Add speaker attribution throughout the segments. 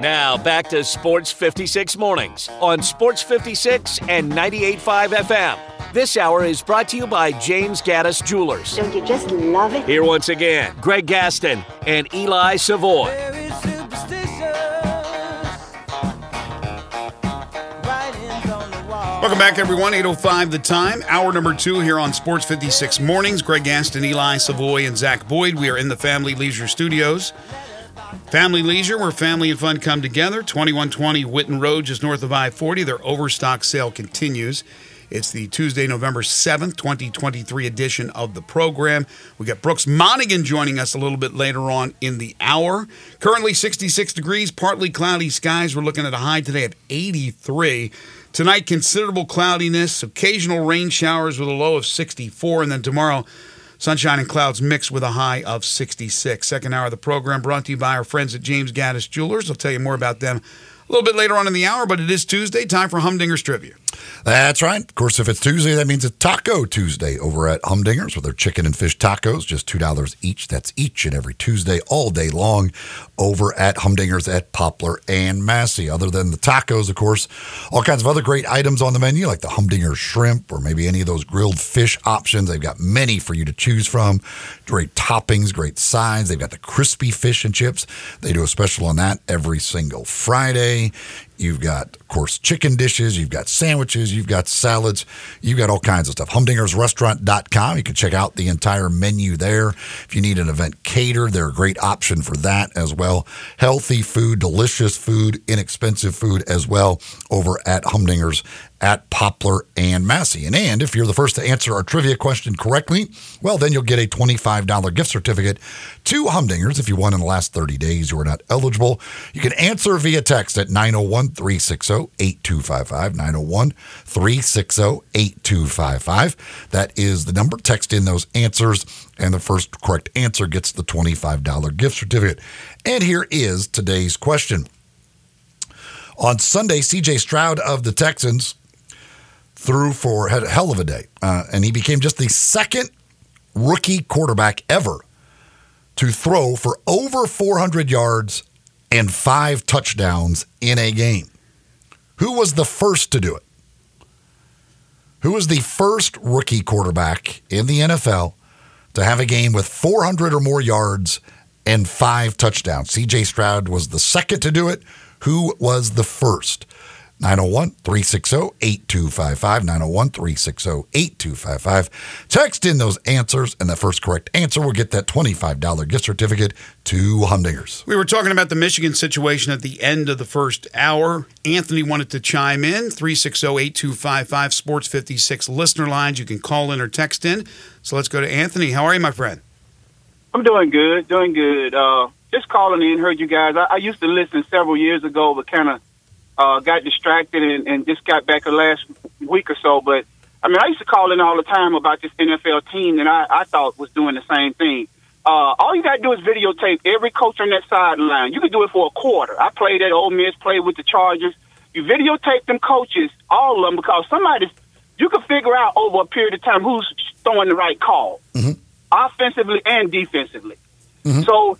Speaker 1: Now back to Sports 56 Mornings on Sports 56 and 98.5 FM. This hour is brought to you by James Gaddis Jewelers.
Speaker 2: Don't you just love it?
Speaker 1: Here once again, Greg Gaston and Eli Savoy.
Speaker 3: Welcome back, everyone. 8.05 the time. Hour number two here on Sports 56 Mornings. Greg Gaston, Eli Savoy, and Zach Boyd. We are in the Family Leisure Studios. Family Leisure, where family and fun come together. 2120 Whitten Road, just north of I 40. Their overstock sale continues. It's the Tuesday, November 7th, 2023 edition of the program. We got Brooks Monaghan joining us a little bit later on in the hour. Currently 66 degrees, partly cloudy skies. We're looking at a high today of 83. Tonight, considerable cloudiness, occasional rain showers with a low of 64. And then tomorrow, sunshine and clouds mixed with a high of 66. Second hour of the program brought to you by our friends at James Gaddis Jewelers. I'll tell you more about them a little bit later on in the hour, but it is Tuesday. Time for Humdinger's Trivia.
Speaker 4: That's right. Of course, if it's Tuesday, that means it's Taco Tuesday over at Humdingers with their chicken and fish tacos, just $2 each. That's each and every Tuesday, all day long, over at Humdingers at Poplar and Massey. Other than the tacos, of course, all kinds of other great items on the menu, like the Humdinger shrimp or maybe any of those grilled fish options. They've got many for you to choose from. Great toppings, great sides. They've got the crispy fish and chips. They do a special on that every single Friday. You've got, of course, chicken dishes. You've got sandwiches. You've got salads. You've got all kinds of stuff. HumdingersRestaurant.com. You can check out the entire menu there. If you need an event catered, they're a great option for that as well. Healthy food, delicious food, inexpensive food as well over at Humdingers at Poplar and Massey. And, and if you're the first to answer our trivia question correctly, well, then you'll get a $25 gift certificate to Humdingers. If you won in the last 30 days, you are not eligible. You can answer via text at 901 360 8255. 901 360 8255. That is the number. Text in those answers, and the first correct answer gets the $25 gift certificate. And here is today's question. On Sunday, CJ Stroud of the Texans threw for had a hell of a day, uh, and he became just the second rookie quarterback ever to throw for over 400 yards and five touchdowns in a game. Who was the first to do it? Who was the first rookie quarterback in the NFL to have a game with 400 or more yards and five touchdowns? CJ Stroud was the second to do it. Who was the first? 901 360 8255. 901 360 8255. Text in those answers, and the first correct answer will get that $25 gift certificate to Humdingers.
Speaker 3: We were talking about the Michigan situation at the end of the first hour. Anthony wanted to chime in 360 8255 Sports 56 listener lines. You can call in or text in. So let's go to Anthony. How are you, my friend?
Speaker 5: I'm doing good, doing good. Uh, just calling in, heard you guys. I, I used to listen several years ago, but kind of uh, got distracted and, and just got back the last week or so. But I mean, I used to call in all the time about this NFL team that I, I thought was doing the same thing. Uh, all you got to do is videotape every coach on that sideline. You can do it for a quarter. I played at Ole Miss, played with the Chargers. You videotape them coaches, all of them, because somebody's, you can figure out over a period of time who's throwing the right call,
Speaker 4: mm-hmm.
Speaker 5: offensively and defensively. Mm-hmm. So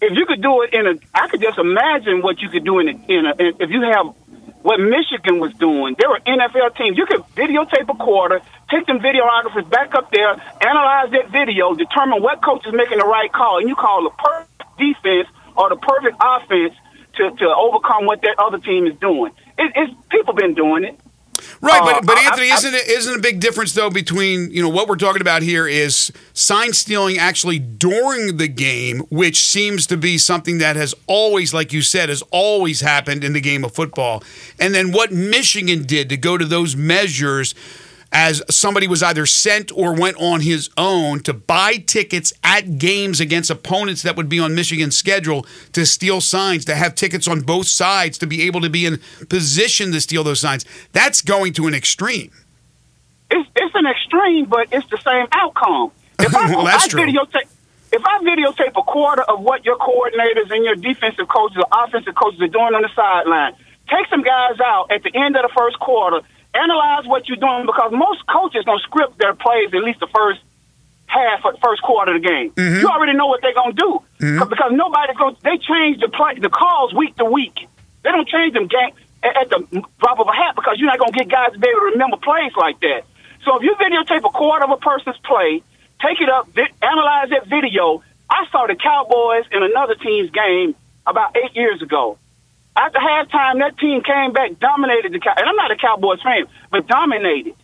Speaker 5: if you could do it in a, I could just imagine what you could do in a, in a in, if you have what Michigan was doing. There were NFL teams. You could videotape a quarter, take them videographers back up there, analyze that video, determine what coach is making the right call, and you call the perfect defense or the perfect offense to, to overcome what that other team is doing. It, it's people been doing it.
Speaker 3: Right, but,
Speaker 5: Uh,
Speaker 3: but
Speaker 5: I-
Speaker 3: Anthony,
Speaker 5: I-
Speaker 3: isn't it isn't a big difference though between you know what we're talking about here is sign stealing actually during the game, which seems to be something that has always, like you said, has always happened in the game of football, and then what Michigan did to go to those measures as somebody was either sent or went on his own to buy tickets at games against opponents that would be on Michigan's schedule to steal signs, to have tickets on both sides, to be able to be in position to steal those signs. That's going to an extreme.
Speaker 5: it's it's an extreme, but it's the same outcome. If I,
Speaker 3: Well, that's
Speaker 5: I
Speaker 3: true.
Speaker 5: videotape, if I videotape a quarter of what your coordinators and your defensive coaches or offensive coaches are doing on the sideline, take some guys out at the end of the first quarter, analyze what you're doing because most coaches don't script their plays at least the first half or first quarter of the game.
Speaker 3: Mm-hmm.
Speaker 5: You already know what they're gonna do because nobody's going. to They change the play, the calls week to week. They don't change them game at, at the drop of a hat because you're not gonna get guys to be able to remember plays like that. So if you videotape a quarter of a person's play, take it up, vi- analyze that video. I saw the Cowboys in another team's game about eight years ago. After halftime, that team came back, dominated the Cow- and I'm not a Cowboys fan, but dominated.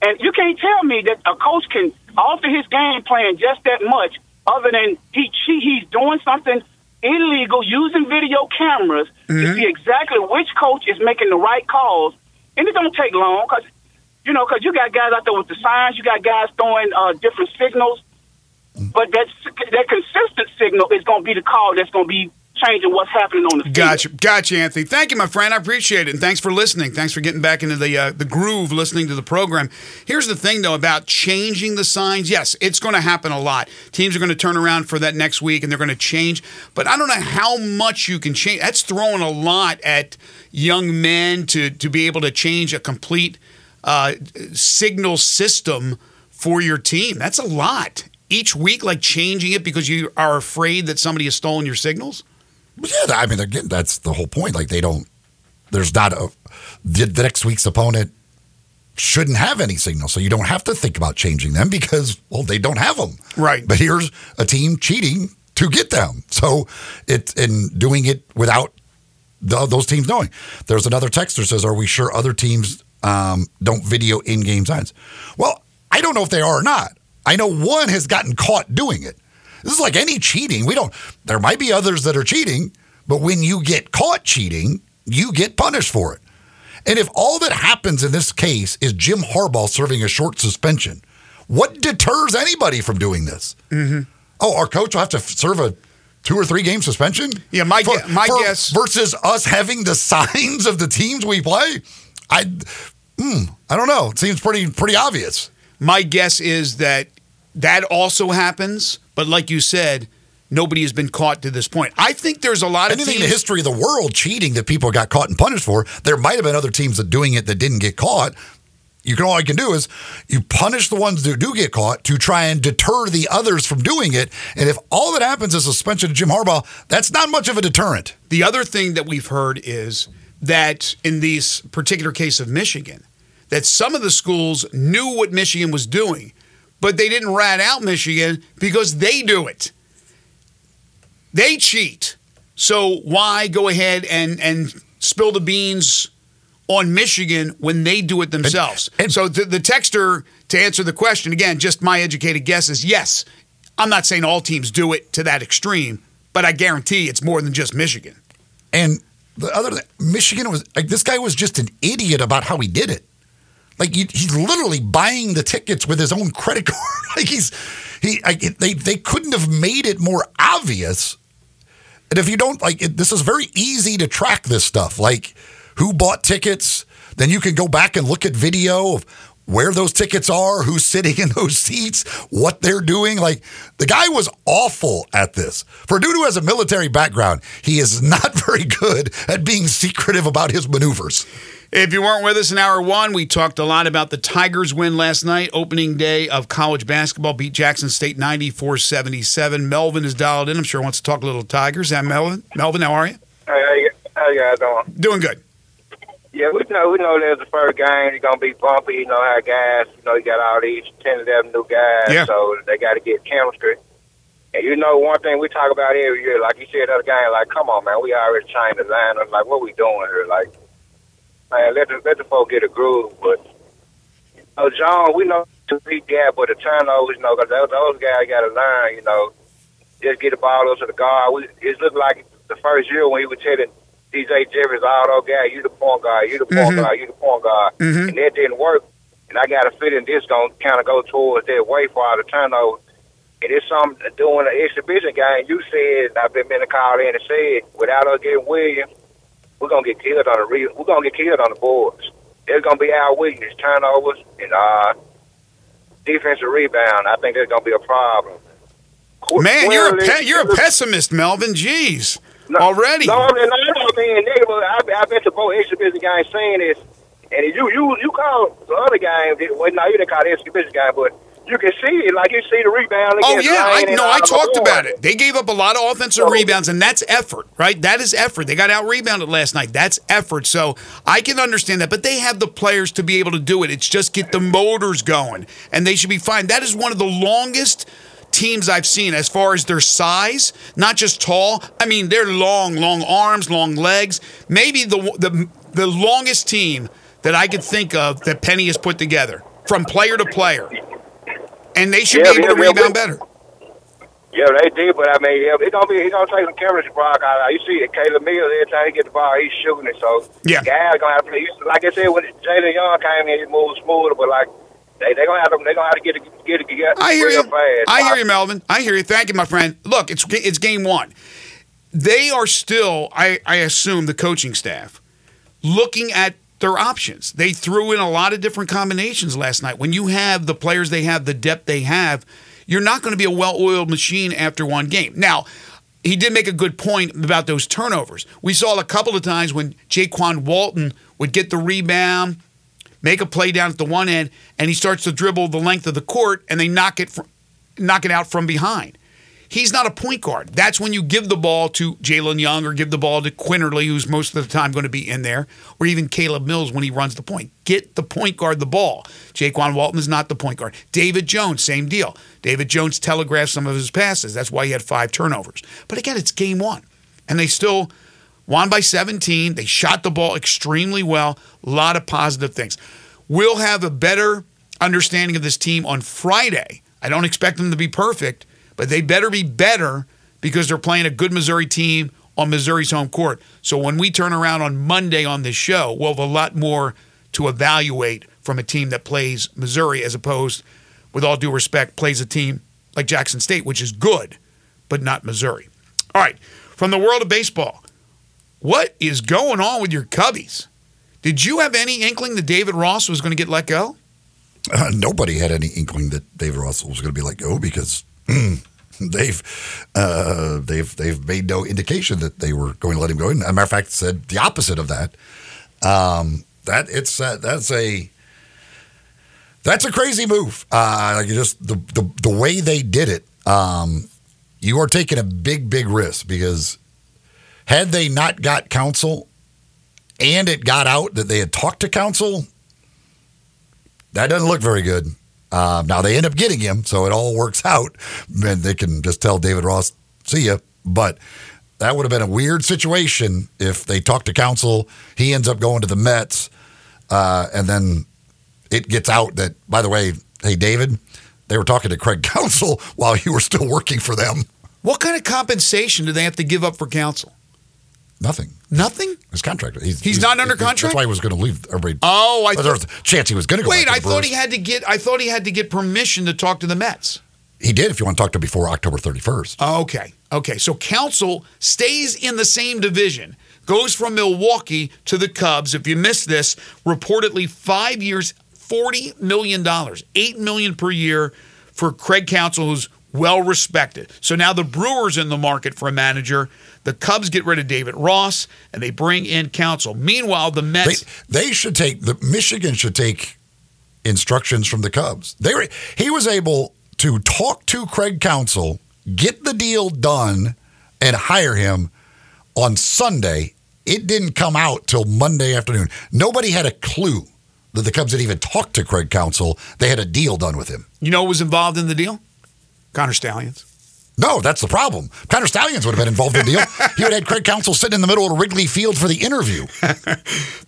Speaker 5: And you can't tell me that a coach can alter his game plan just that much, other than he she, he's doing something illegal using video cameras to see exactly which coach is making the right calls. And it don't take long because you know because you got guys out there with the signs, you got guys throwing uh, different signals, but that that consistent signal is going to be the call that's going to be changing what's happening on the field.
Speaker 3: Gotcha, gotcha, Anthony. Thank you, my friend. I appreciate it, and thanks for listening. Thanks for getting back into the uh, the groove, listening to the program. Here's the thing, though, about changing the signs. Yes, it's going to happen a lot. Teams are going to turn around for that next week, and they're going to change. But I don't know how much you can change. That's throwing a lot at young men to to be able to change a complete uh, signal system for your team. That's a lot each week, like changing it because you are afraid that somebody has stolen your signals.
Speaker 4: Yeah, I mean, again, that's the whole point. Like they don't. There's not a the, the next week's opponent shouldn't have any signal, so you don't have to think about changing them because well, they don't have them.
Speaker 3: Right.
Speaker 4: But here's a team cheating to get them. So it and doing it without the, those teams knowing. There's another texter says, "Are we sure other teams um, don't video in-game signs?" Well, I don't know if they are or not. I know one has gotten caught doing it. This is like any cheating. We don't. There might be others that are cheating, but when you get caught cheating, you get punished for it. And if all that happens in this case is Jim Harbaugh serving a short suspension, what deters anybody from doing this? Mm-hmm. Oh, our coach will have to serve a two or three game suspension.
Speaker 3: Yeah, my gue- my guess-
Speaker 4: versus us having the signs of the teams we play. I, hmm, I don't know. It seems pretty pretty obvious.
Speaker 3: My guess is that that also happens, but like you said, nobody has been caught to this point. I think there's a lot of
Speaker 4: Anything in the history of the world cheating that people got caught and punished for, there might have been other teams that doing it that didn't get caught. You can all you can do is you punish the ones that do get caught to try and deter the others from doing it. And if all that happens is suspension of Jim Harbaugh, that's not much of a deterrent.
Speaker 3: The other thing that we've heard is that in this particular case of Michigan, that some of the schools knew what Michigan was doing, but they didn't rat out Michigan because they do it. They cheat. So why go ahead and and spill the beans on Michigan when they do it themselves?
Speaker 4: and-
Speaker 3: so the, the texter to answer the question again, just my educated guess is yes. I'm not saying all teams do it to that extreme, but I guarantee it's more than just Michigan.
Speaker 4: And the other Michigan was like this guy was just an idiot about how he did it. Like he, he's literally buying the tickets with his own credit card. like he's he it, they they couldn't have made it more obvious. And if you don't like it, this is very easy to track this stuff. Like who bought tickets, then you can go back and look at video of where those tickets are, who's sitting in those seats, what they're doing. Like the guy was awful at this. For a dude who has a military background, he is not very good at being secretive about his maneuvers.
Speaker 3: If you weren't with us in hour one, we talked a lot about the Tigers win last night, opening day of college basketball, beat Jackson State 94 77. Melvin is dialed in. I'm sure wants to talk a little Tigers. And Melvin, Melvin, how are you?
Speaker 2: Hey, how you, guys doing?
Speaker 3: Doing good.
Speaker 2: Yeah, we know we know there's the first game. It's gonna be bumpy. You know how guys, you know, you got all these ten of them new guys,
Speaker 3: Yeah.
Speaker 2: so they got to get chemistry. And you know, one thing we talk about every year, like you said, the other game, like, come on, man, we already changed the lineup. Like, what we doing here? Like, man, let the let the folk get a groove. But, oh, John, we know to beat gap, but the turnovers, you know, because those, those guys got to learn, you know, just get the ball up to the guard. We, it looked like the first year when he was telling DJ Jeffries, all those guys, you the point guard, you the point
Speaker 3: Mhm.
Speaker 2: guard, you the point guard,
Speaker 3: Mhm.
Speaker 2: and that didn't work. And I got a feeling this gonna kind of go towards that way for all the turnovers. And it's something doing an exhibition game. You said and I've been been called in and said without us getting Williams, we're gonna get killed on the re- we're gonna get killed on the boards. There's gonna be our weakness, turnovers and uh defensive rebound. I think that's gonna be a problem.
Speaker 3: Man, you're a pe- you're a pessimist, Melvin. Jeez,
Speaker 2: no,
Speaker 3: already.
Speaker 2: No, I'm not, I'm not being negative. I, I bet the both exhibition guys saying this, and you you you call the other game. Well, no, you didn't call the exhibition game, but you can see it. Like you see the rebound.
Speaker 3: Oh yeah, I no, I talked about it. They gave up a lot of offensive
Speaker 2: So-
Speaker 3: rebounds, and that's effort, right? That is effort. They got out rebounded last night. That's effort. So I can understand that, but they have the players to be able to do it. It's just get the motors going, and they should be fine. That is one of the longest teams I've seen as far as their size, not just tall. I mean, they're long, long arms, long legs. Maybe the the the longest team that I could think of that Penny has put together from player to player. And they should
Speaker 2: Yeah,
Speaker 3: be able
Speaker 2: yeah,
Speaker 3: to
Speaker 2: yeah,
Speaker 3: rebound
Speaker 2: we-
Speaker 3: better.
Speaker 2: Yeah, they did, but I mean, yeah, it's gonna be it's gonna take some chemistry, Brock. I, you see, Caleb Mills every time he get the ball, he's shooting it. So
Speaker 3: Yeah.
Speaker 2: guys gonna have to play. Like I said, when Jayhlon Young came in, he moved smoother, but like they they gonna have to they gonna have to get it get it together.
Speaker 3: I hear you.
Speaker 2: Fast.
Speaker 3: I hear you, Melvin. I hear you. Thank you, my friend. Look, it's it's game one. They are still, I, I assume, the coaching staff looking at their options. They threw in a lot of different combinations last night. When you have the players they have, the depth they have, you're not going to be a well-oiled machine after one game. Now, he did make a good point about those turnovers. We saw a couple of times when Jaykwon Walton would get the rebound, make a play down at the one end, and he starts to dribble the length of the court, and they knock it from, knock it out from behind. He's not a point guard. That's when you give the ball to Jayhlon Young or give the ball to Quinerly, who's most of the time going to be in there, or even Caleb Mills when he runs the point. Get the point guard the ball. Jaykwon Walton is not the point guard. David Jones, same deal. David Jones telegraphed some of his passes. That's why he had five turnovers. But again, it's game one. And they still won by 17. They shot the ball extremely well. A lot of positive things. We'll have a better understanding of this team on Friday. I don't expect them to be perfect, but they better be better because they're playing a good Missouri team on Missouri's home court. So when we turn around on Monday on this show, we'll have a lot more to evaluate from a team that plays Missouri as opposed, with all due respect, plays a team like Jackson State, which is good, but not Missouri. All right, from the world of baseball, what is going on with your Cubbies? Did you have any inkling that David Ross was going to get let go?
Speaker 4: Uh, nobody had any inkling that David Russell was going to be let go because they've uh, they've they've made no indication that they were going to let him go. And as a matter of fact, said the opposite of that. Um, that it's uh, that's a that's a crazy move. Uh, like just the, the the way they did it. Um, you are taking a big big risk because had they not got Counsell and it got out that they had talked to Counsell, that doesn't look very good. Uh, now they end up getting him, so it all works out, and they can just tell David Ross, "See ya." But that would have been a weird situation if they talked to Counsell. He ends up going to the Mets, uh, and then it gets out that, by the way, hey David, they were talking to Craig Counsell while you were still working for them.
Speaker 3: What kind of compensation do they have to give up for Counsell?
Speaker 4: Nothing.
Speaker 3: Nothing?
Speaker 4: His contract. He's,
Speaker 3: He's not under contract?
Speaker 4: That's why he was going to leave. Everybody.
Speaker 3: Oh, I
Speaker 4: Well, there was a chance he was going to go.
Speaker 3: Wait, I thought he had to get. I thought he had to get permission to talk to the Mets.
Speaker 4: He did. If you want to talk to him before October thirty first.
Speaker 3: Okay, okay. So Counsell stays in the same division, goes from Milwaukee to the Cubs. If you missed this, reportedly five years, forty million dollars, eight million per year for Craig Counsell, who's well respected. So now the Brewers in the market for a manager. The Cubs get rid of David Ross and they bring in Counsell. Meanwhile, the Mets.
Speaker 4: they should take the Michigan should take instructions from the Cubs. They were he was able to talk to Craig Counsell, get the deal done, and hire him on Sunday. It didn't come out till Monday afternoon. Nobody had a clue that the Cubs had even talked to Craig Counsell. They had a deal done with him.
Speaker 3: you know who was involved in the deal? Connor Stalions.
Speaker 4: No, that's the problem. Connor Stalions would have been involved in the deal. He would have had Craig Counsell sitting in the middle of Wrigley Field for the interview.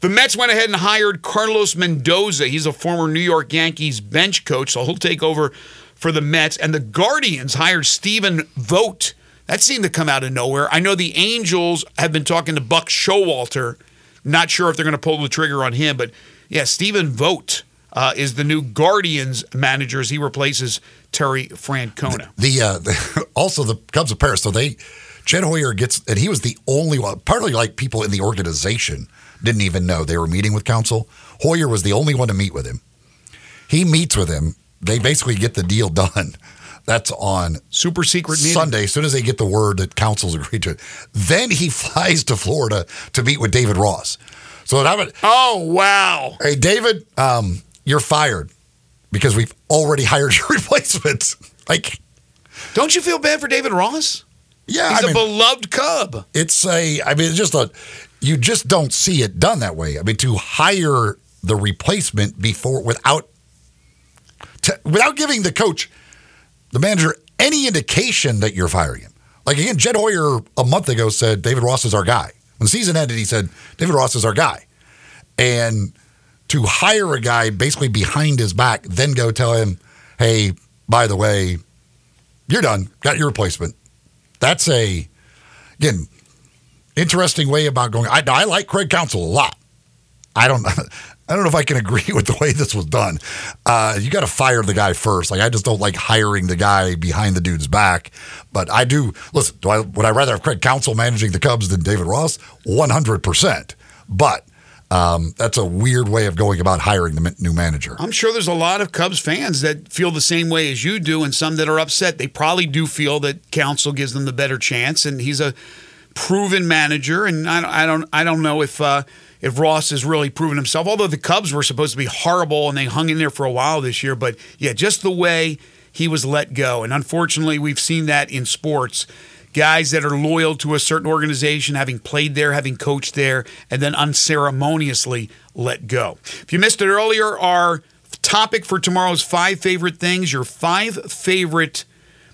Speaker 3: The Mets went ahead and hired Carlos Mendoza. He's a former New York Yankees bench coach, so he'll take over for the Mets. And the Guardians hired Stephen Vogt. That seemed to come out of nowhere. I know the Angels have been talking to Buck Showalter. Not sure if they're going to pull the trigger on him, but yeah, Stephen Vogt uh, is the new Guardians manager as he replaces Terry Francona.
Speaker 4: The, uh, the also the Cubs of Paris. So they, Jed Hoyer gets, and he was the only one. Partly like people in the organization didn't even know they were meeting with Counsell. Hoyer was the only one to meet with him. He meets with him. They basically get the deal done. That's on
Speaker 3: Super secret meeting.
Speaker 4: Sunday. As soon as they get the word that Counsell's agreed to it, then he flies to Florida to meet with David Ross. So that would,
Speaker 3: Oh, wow.
Speaker 4: hey David, um, you're fired because we've already hired your replacement. Like,
Speaker 3: Don't you feel bad for David Ross?
Speaker 4: yeah,
Speaker 3: He's
Speaker 4: I
Speaker 3: a
Speaker 4: mean,
Speaker 3: beloved Cub.
Speaker 4: it's a. I mean, it's just a. You just don't see it done that way. I mean, to hire the replacement before without to, without giving the coach, the manager, any indication that you're firing him. Like again, Jed Hoyer a month ago said David Ross is our guy. When the season ended, he said David Ross is our guy, and to hire a guy basically behind his back, then go tell him, hey, by the way, you're done, got your replacement. That's a again interesting way about going. I, I like Craig Counsell a lot. I don't. I don't know if I can agree with the way this was done. Uh, you got to fire the guy first. Like I just don't like hiring the guy behind the dude's back. But I do listen. Do I would I rather have Craig Counsell managing the Cubs than David Ross? One hundred percent. But um, that's a weird way of going about hiring the new manager.
Speaker 3: I'm sure there's a lot of Cubs fans that feel the same way as you do, and some that are upset. They probably do feel that Counsell gives them the better chance, and he's a proven manager. And I don't, I don't, I don't know if uh, if Ross has really proven himself. Although the Cubs were supposed to be horrible, and they hung in there for a while this year. But yeah, just the way he was let go, and unfortunately, we've seen that in sports. Guys that are loyal to a certain organization, having played there, having coached there, and then unceremoniously let go. If you missed it earlier, our topic for tomorrow's five favorite things, your five favorite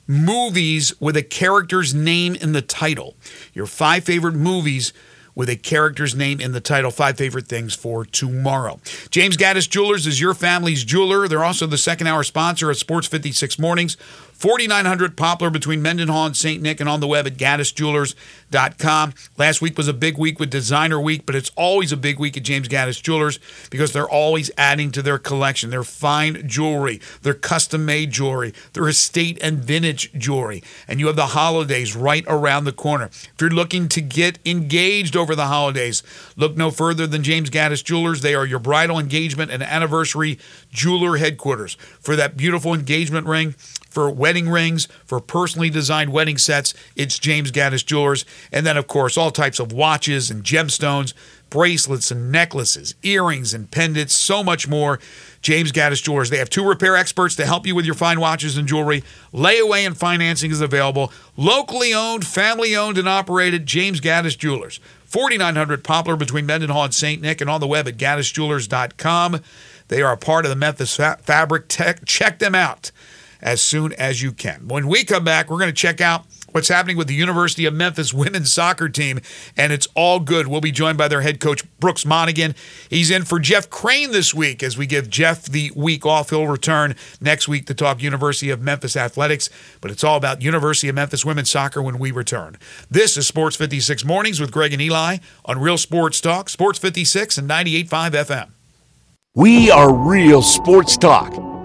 Speaker 3: movies with a character's name in the title. Your five favorite movies with a character's name in the title. Five favorite things for tomorrow. James Gaddis Jewelers is your family's jeweler. They're also the second hour sponsor of Sports 56 Mornings. 4900 Poplar between Mendenhall and St. Nick and on the web at gaddisjewelers.com. Last week was a big week with Designer Week, but it's always a big week at James Gaddis Jewelers because they're always adding to their collection. Their fine jewelry, their custom made jewelry, their estate and vintage jewelry. And you have the holidays right around the corner. If you're looking to get engaged over the holidays, look no further than James Gaddis Jewelers. They are your bridal engagement and anniversary jeweler headquarters. For that beautiful engagement ring, for wedding rings, for personally designed wedding sets, it's James Gaddis Jewelers. And then, of course, all types of watches and gemstones, bracelets and necklaces, earrings and pendants, so much more. James Gaddis Jewelers. They have two repair experts to help you with your fine watches and jewelry. Layaway and financing is available. Locally owned, family owned, and operated James Gaddis Jewelers. 4900 Poplar between Mendenhall and St. Nick and on the web at gaddisjewelers.com. They are a part of the Memphis fa- Fabric Tech. Check them out as soon as you can. When we come back, we're going to check out what's happening with the University of Memphis women's soccer team, and it's all good. We'll be joined by their head coach, Brooks Monaghan. He's in for Jeff Crane this week as we give Jeff the week off. He'll return next week to talk University of Memphis athletics, but it's all about University of Memphis women's soccer when we return. This is Sports 56 Mornings with Greg and Eli on Real Sports Talk, Sports 56 and 98.5 FM.
Speaker 1: We are real sports talk.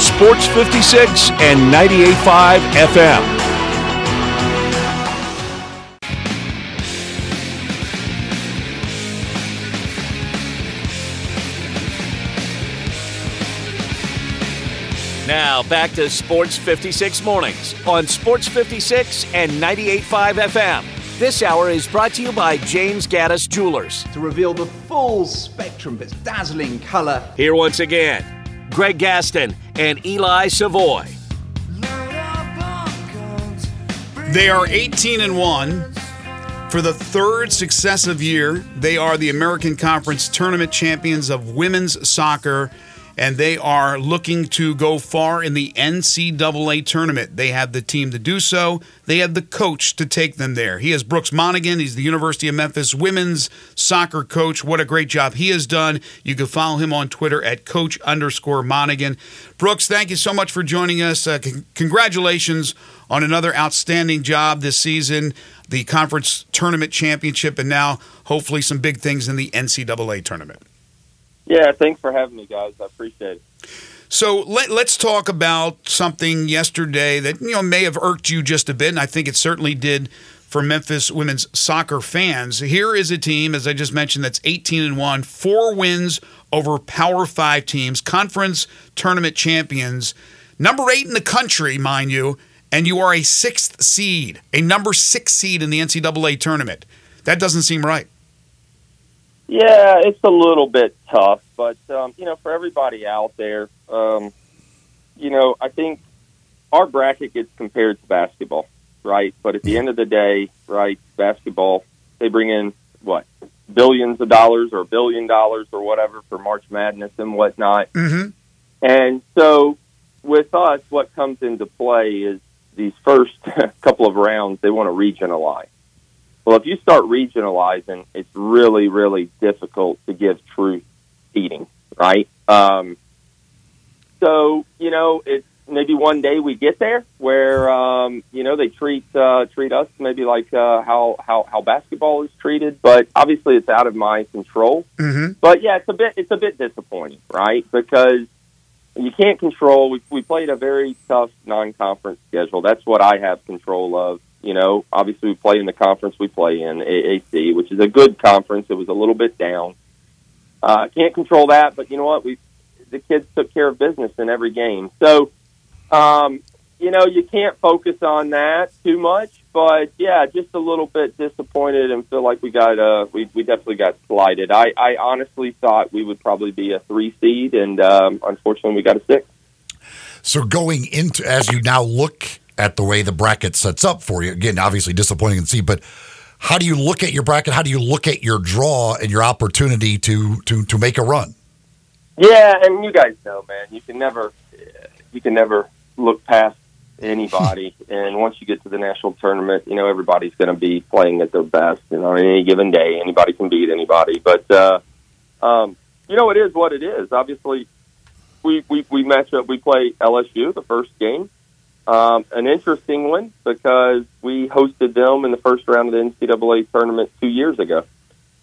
Speaker 1: Sports 56 and 98.5 FM. Now back to Sports 56 mornings on Sports 56 and 98.5 FM. This hour is brought to you by James Gaddis Jewelers.
Speaker 6: to reveal the full spectrum of its dazzling colour.
Speaker 1: Here once again, Greg Gaston and Eli Savoy.
Speaker 3: They are 18 and 1 for the third successive year. They are the American Conference Tournament champions of women's soccer and they are looking to go far in the NCAA tournament. They have the team to do so. They have the coach to take them there. He is Brooks Monaghan. He's the University of Memphis women's soccer coach. What a great job he has done. You can follow him on Twitter at coach underscore Monaghan. Brooks, thank you so much for joining us. Uh, con- congratulations on another outstanding job this season, the conference tournament championship, and now hopefully some big things in the NCAA tournament.
Speaker 7: Yeah, thanks for having me, guys. I appreciate it.
Speaker 3: So let, let's talk about something yesterday that you know may have irked you just a bit, and I think it certainly did for Memphis women's soccer fans. Here is a team, as I just mentioned, that's 18 and one, four wins over Power Five teams, conference tournament champions, number eight in the country, mind you, and you are a sixth seed, a number six seed in the NCAA tournament. That doesn't seem right.
Speaker 7: Yeah, it's a little bit tough, but um, you know, for everybody out there, um, you know, I think our bracket gets compared to basketball, right? But at the end of the day, right, basketball they bring in what billions of dollars or a billion dollars or whatever for March Madness and whatnot,
Speaker 3: Mm-hmm.
Speaker 7: and so with us, what comes into play is these first couple of rounds they want to regionalize. Well, if you start regionalizing, it's really, really difficult to give true seeding, right? Um, so you know, it's maybe one day we get there where um, you know they treat uh, treat us maybe like uh, how how how basketball is treated, but obviously it's out of my control.
Speaker 3: Mm-hmm.
Speaker 7: But yeah, it's a bit it's a bit disappointing, right? Because you can't control. We we played a very tough non-conference schedule. That's what I have control of. You know, obviously we play in the conference we play in AAC, which is a good conference. It was a little bit down. Uh, can't control that, but you know what? We the kids took care of business in every game. So, um, you know, you can't focus on that too much. But yeah, just a little bit disappointed and feel like we got uh we we definitely got slighted. I I honestly thought we would probably be a three seed, and um, unfortunately we got a six.
Speaker 4: So going into as you now look at the way the bracket sets up for you, again, obviously disappointing to see, but how do you look at your bracket? How do you look at your draw and your opportunity to to to make a run?
Speaker 7: Yeah, and you guys know, man, you can never you can never look past anybody. and once you get to the national tournament, you know everybody's going to be playing at their best. You know, on any given day, anybody can beat anybody. But uh, um, you know, it is what it is. Obviously, we we we match up. We play LSU the first game. Um, an interesting one because we hosted them in the first round of the NCAA tournament two years ago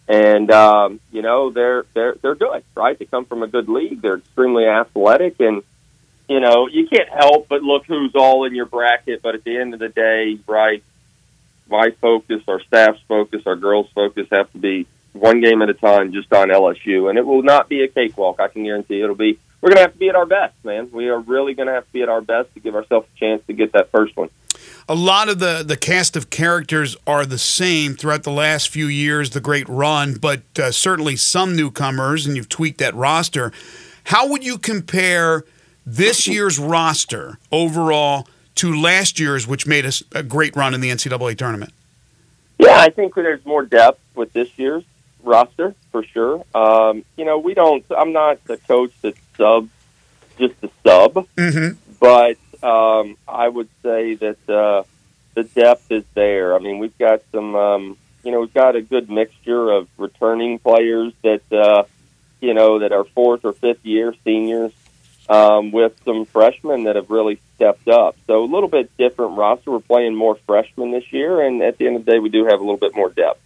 Speaker 7: and um, you know they're they're they're good, right? They come from a good league. They're extremely athletic, and you know you can't help but look who's all in your bracket. But at the end of the day, right? My focus, our staff's focus, our girls' focus have to be one game at a time, just on LSU, and it will not be a cakewalk. I can guarantee it'll be. We're going to have to be at our best, man. We are really going to have to be at our best to give ourselves a chance to get that first one
Speaker 3: a lot of the, the cast of characters are the same throughout the last few years, the great run, but uh, certainly some newcomers, and you've tweaked that roster. How would you compare this year's roster overall to last year's, which made us a great run in the NCAA tournament?
Speaker 7: Yeah, I think there's more depth with this year's roster for sure. Um, you know, we don't. I'm not the coach that subs just a sub,
Speaker 3: mm-hmm.
Speaker 7: but um, I would say that uh, the depth is there. I mean, we've got some, um, you know, we've got a good mixture of returning players that, uh, you know, that are fourth or fifth year seniors, um, with some freshmen that have really stepped up. So a little bit different roster. We're playing more freshmen this year, and at the end of the day, we do have a little bit more depth.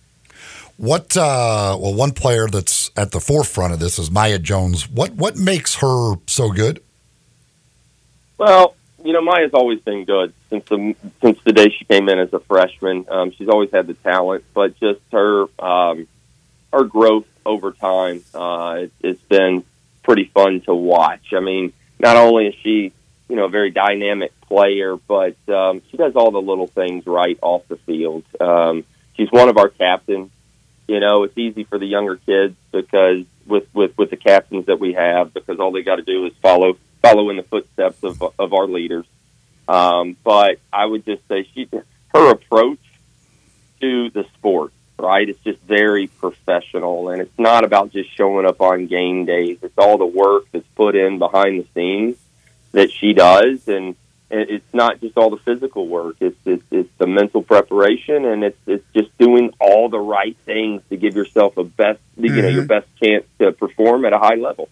Speaker 4: What? Uh, well, one player that's at the forefront of this is Maya Jones. What what makes her so good?
Speaker 7: Well, you know, Maya's always been good since the since the day she came in as a freshman. Um, she's always had the talent, but just her um, her growth over time, uh, it, it's been pretty fun to watch. I mean, not only is she you know a very dynamic player, but um, she does all the little things right off the field. Um, she's one of our captains. You know, it's easy for the younger kids because with with with the captains that we have, because all they got to do is follow follow in the footsteps of of our leaders. Um, but I would just say she her approach to the sport, right? It's just very professional, and it's not about just showing up on game days. It's all the work that's put in behind the scenes that she does, and it's not just all the physical work. It's it's, it's the mental preparation, and it's it's just doing all the right things to give yourself a best, mm-hmm. you know, your best chance to perform at a high level.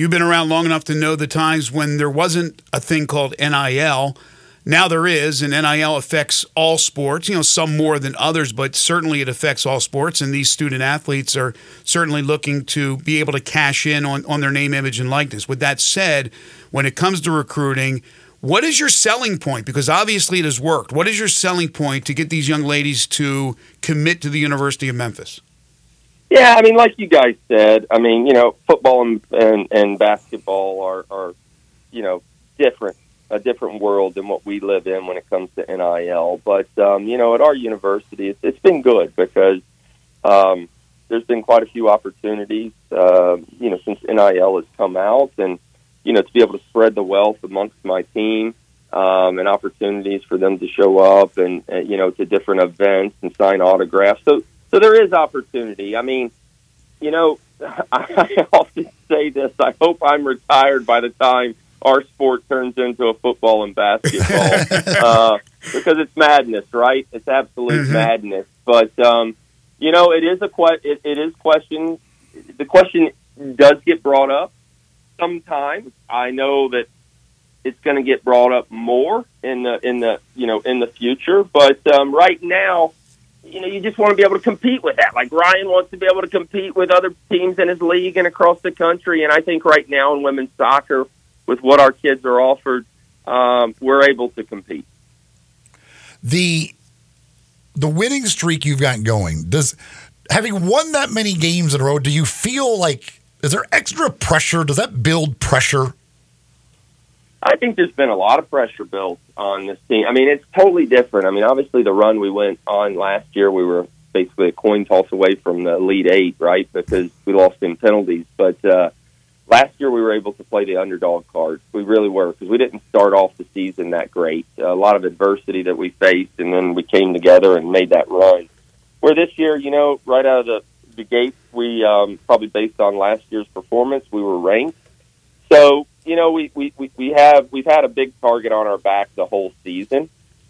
Speaker 3: You've been around long enough to know the times when there wasn't a thing called NIL. now there is, and NIL affects all sports, you know, some more than others, but certainly it affects all sports. And these student athletes are certainly looking to be able to cash in on, on their name, image, and likeness. With that said, when it comes to recruiting, what is your selling point? Because obviously it has worked. What is your selling point to get these young ladies to commit to the University of Memphis?
Speaker 7: Yeah, I mean, like you guys said, I mean, you know, football and and, and basketball are, are, you know, different, a different world than what we live in when it comes to NIL. But um, you know, at our university, it's, it's been good because um, there's been quite a few opportunities, uh, you know, since NIL has come out, and you know, to be able to spread the wealth amongst my team. Um, and opportunities for them to show up and, and you know to different events and sign autographs. So so there is opportunity. I mean, you know, I often say this. I hope I'm retired by the time our sport turns into a football and basketball uh, because it's madness, right? It's absolute mm-hmm. madness. But um, you know, it is a que- it, it is question. The question does get brought up sometimes. I know that it's going to get brought up more in the in the you know in the future, but um, right now you know, you just want to be able to compete with that. Like Ryan wants to be able to compete with other teams in his league and across the country. And I think right now in women's soccer, with what our kids are offered, um, we're able to compete.
Speaker 4: The the winning streak you've got going does having won that many games in a row. Do you feel like is there extra pressure? Does that build pressure
Speaker 7: I think there's been a lot of pressure built on this team. I mean, it's totally different. I mean, obviously the run we went on last year, we were basically a coin toss away from the Elite Eight, right? Because we lost in penalties. But uh, last year we were able to play the underdog card. We really were because we didn't start off the season that great. a lot of adversity that we faced, and then we came together and made that run. Where this year, you know, right out of the, the gate, we um, probably based on last year's performance, we were ranked. So you know, we, we, we, we have we've had a big target on our back the whole season.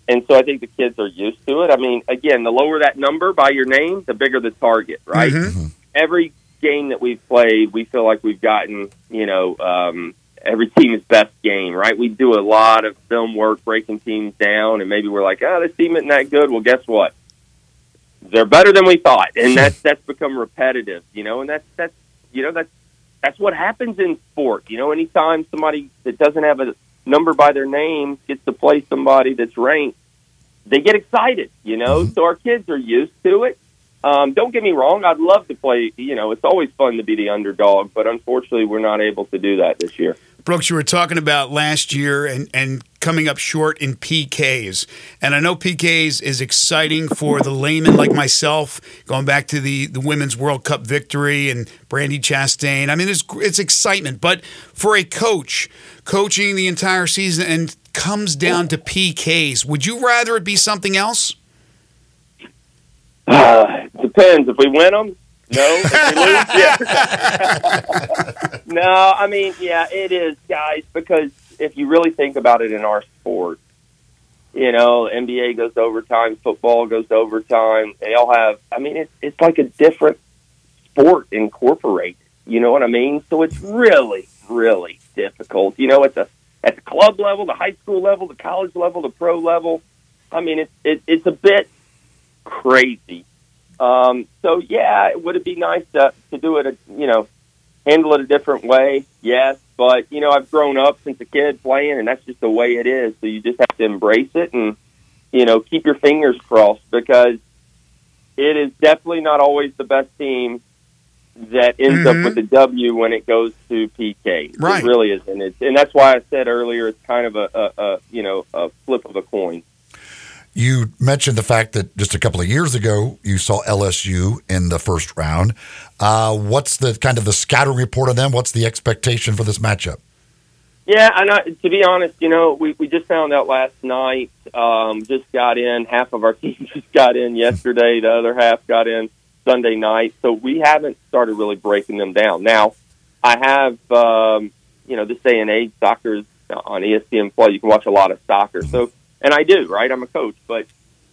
Speaker 7: And so I think the kids are used to it. I mean, again, the lower that number by your name, the bigger the target, right? Mm-hmm. Every game that we've played, we feel like we've gotten, you know, um, every team's best game, right? We do a lot of film work, breaking teams down, and maybe we're like, oh, this team isn't that good. Well, guess what? They're better than we thought, and that's that's become repetitive, you know, and that's that's you know that's that's what happens in sport. You know, anytime somebody that doesn't have a number by their name gets to play somebody that's ranked, they get excited. You know, mm-hmm. so our kids are used to it. Um, don't get me wrong; I'd love to play. You know, it's always fun to be the underdog, but unfortunately, we're not able to do that this year.
Speaker 3: Brooks, you were talking about last year and, and coming up short in PKs. And I know PKs is exciting for the layman like myself, going back to the, the Women's World Cup victory and Brandi Chastain. I mean, it's, it's excitement. But for a coach coaching the entire season and comes down to PKs, would you rather it be something else?
Speaker 7: Uh, depends. If we win them, no, yeah. no, I mean, yeah, it is, guys. Because if you really think about it in our sport, you know, NBA goes overtime, football goes overtime. They all have. I mean, it's it's like a different sport incorporated. You know what I mean? So it's really, really difficult. You know, at the at the club level, the high school level, the college level, the pro level. I mean, it's it, it's a bit crazy um, so yeah, would it be nice to to do it? A, you know, handle it a different way? Yes, but you know, I've grown up since a kid playing, and that's just the way it is. So you just have to embrace it and you know keep your fingers crossed because it is definitely not always the best team that ends mm-hmm. up with a W when it goes to PK.
Speaker 3: Right.
Speaker 7: It really isn't. It's, and that's why I said earlier it's kind of a, a, a you know a flip of a coin.
Speaker 4: You mentioned the fact that just a couple of years ago you saw LSU in the first round. Uh, what's the kind of the scouting report on them? What's the expectation for this matchup?
Speaker 7: Yeah, and I, to be honest, you know, we, we just found out last night. Um, just got in. Half of our team just got in yesterday. The other half got in Sunday night. So we haven't started really breaking them down. Now, I have, um, you know, this day and age, soccer's on ESPN Play. You can watch a lot of soccer. So and I do, right? I'm a coach, but